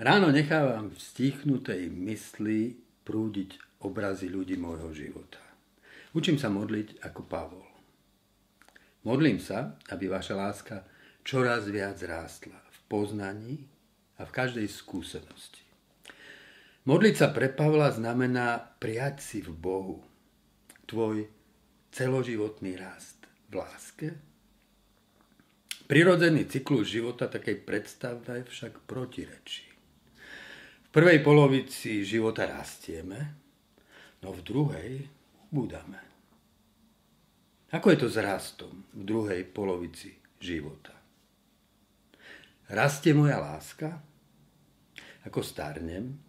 Ráno nechávam v stichnutej mysli prúdiť obrazy ľudí môjho života. Učím sa modliť ako Pavol. Modlím sa, aby vaša láska čoraz viac rástla v poznaní a v každej skúsenosti. Modliť sa pre Pavla znamená prijať si v Bohu tvoj celoživotný rast v láske. Prirodzený cyklus života takej predstave však protirečí prvej polovici života rastieme, no v druhej ubúdame. Ako je to s rastom v druhej polovici života? Rastie moja láska? Ako starnem,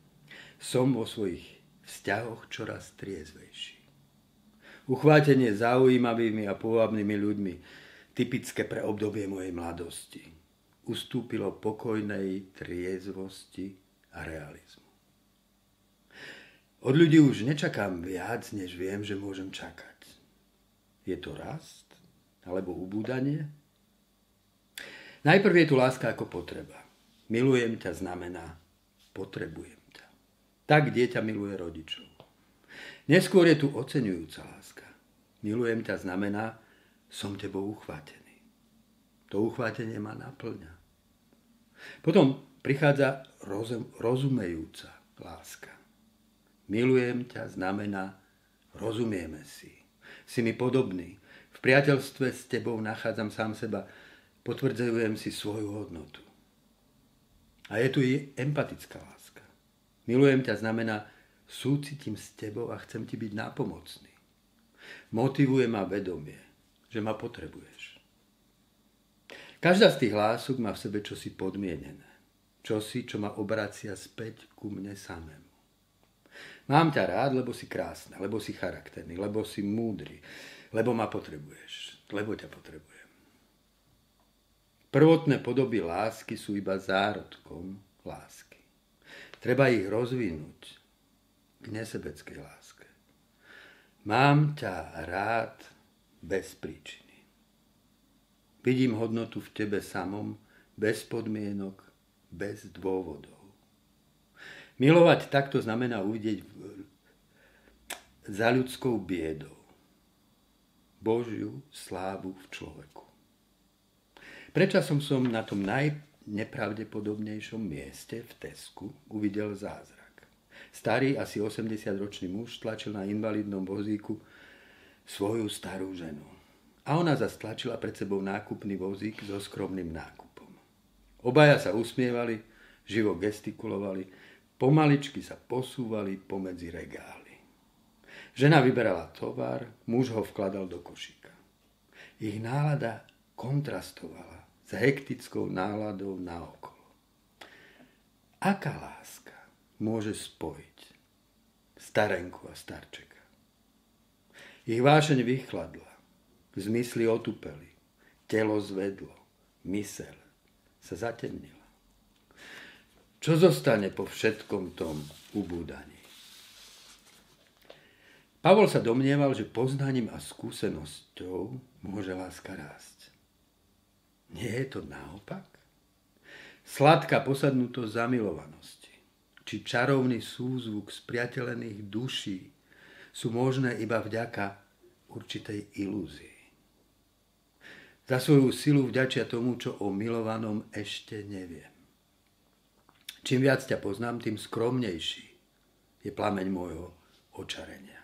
som vo svojich vzťahoch čoraz triezvejší. Uchvátenie zaujímavými a pôvabnými ľuďmi, typické pre obdobie mojej mladosti, ustúpilo pokojnej triezvosti a realizmu. Od ľudí už nečakám viac, než viem, že môžem čakať. Je to rast alebo ubúdanie? Najprv je tu láska ako potreba. Milujem ťa znamená potrebujem ťa. Tak dieťa miluje rodičov. Neskôr je tu oceňujúca láska. Milujem ťa znamená som tebou uchvátený. To uchvátenie ma naplňa. Potom prichádza rozum, rozumejúca láska. Milujem ťa znamená rozumieme si. Si mi podobný. V priateľstve s tebou nachádzam sám seba. Potvrdzujem si svoju hodnotu. A je tu i empatická láska. Milujem ťa znamená súcitím s tebou a chcem ti byť nápomocný. Motivuje ma vedomie, že ma potrebuješ. Každá z tých lások má v sebe čosi podmienené čosi, čo ma obracia späť ku mne samému. Mám ťa rád, lebo si krásna, lebo si charakterný, lebo si múdry, lebo ma potrebuješ, lebo ťa potrebujem. Prvotné podoby lásky sú iba zárodkom lásky. Treba ich rozvinúť k nesebeckej láske. Mám ťa rád bez príčiny. Vidím hodnotu v tebe samom, bez podmienok, bez dôvodov. Milovať takto znamená uvidieť za ľudskou biedou Božiu slávu v človeku. Prečasom som na tom najnepravdepodobnejšom mieste v Tesku uvidel zázrak. Starý, asi 80-ročný muž tlačil na invalidnom vozíku svoju starú ženu. A ona zastlačila pred sebou nákupný vozík so skromným nákupom. Obaja sa usmievali, živo gestikulovali, pomaličky sa posúvali pomedzi regály. Žena vyberala tovar, muž ho vkladal do košíka. Ich nálada kontrastovala s hektickou náladou naokolo. Aká láska môže spojiť starenku a starčeka? Ich vášeň vychladla, zmysly otupeli, telo zvedlo, mysel sa zatemnila. Čo zostane po všetkom tom ubúdaní? Pavol sa domnieval, že poznaním a skúsenosťou môže láska rásť. Nie je to naopak? Sladká posadnutosť zamilovanosti, či čarovný súzvuk spriateľených duší sú možné iba vďaka určitej ilúzii. Za svoju silu vďačia tomu, čo o milovanom ešte neviem. Čím viac ťa poznám, tým skromnejší je plameň môjho očarenia.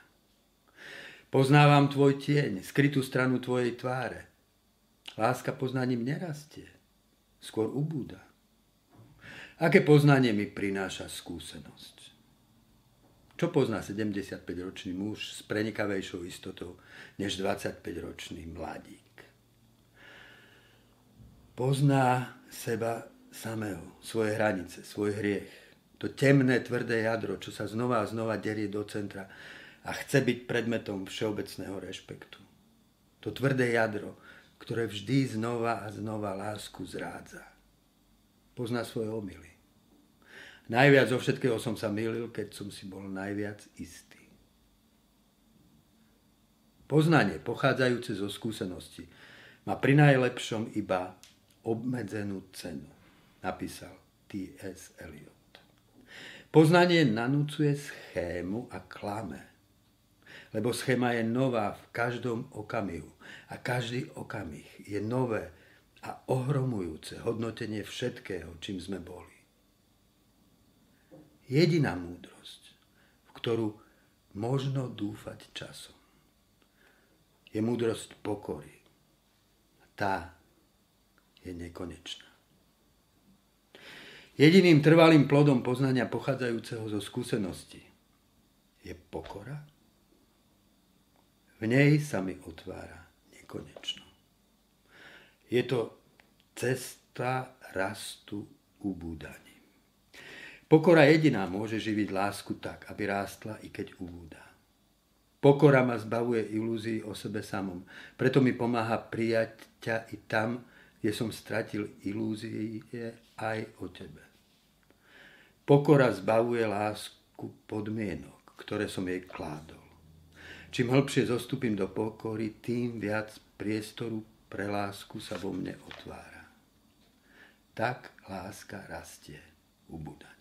Poznávam tvoj tieň, skrytú stranu tvojej tváre. Láska poznaním nerastie, skôr ubúda. Aké poznanie mi prináša skúsenosť? Čo pozná 75-ročný muž s prenikavejšou istotou než 25-ročný mladík? Pozná seba samého, svoje hranice, svoj hriech. To temné, tvrdé jadro, čo sa znova a znova derie do centra a chce byť predmetom všeobecného rešpektu. To tvrdé jadro, ktoré vždy znova a znova lásku zrádza. Pozná svoje omily. Najviac zo všetkého som sa milil, keď som si bol najviac istý. Poznanie pochádzajúce zo skúsenosti má pri najlepšom iba obmedzenú cenu, napísal T.S. Eliot. Poznanie nanúcuje schému a klame. Lebo schéma je nová v každom okamihu. A každý okamih je nové a ohromujúce hodnotenie všetkého, čím sme boli. Jediná múdrosť, v ktorú možno dúfať časom, je múdrosť pokory. Tá je nekonečná. Jediným trvalým plodom poznania pochádzajúceho zo skúsenosti je pokora. V nej sa mi otvára nekonečno. Je to cesta rastu ubúdaním. Pokora jediná môže živiť lásku tak, aby rástla i keď ubúda. Pokora ma zbavuje ilúzií o sebe samom. Preto mi pomáha prijať ťa i tam, kde som stratil ilúzie aj o tebe. Pokora zbavuje lásku podmienok, ktoré som jej kládol. Čím hlbšie zostupím do pokory, tým viac priestoru pre lásku sa vo mne otvára. Tak láska rastie ubúdanie.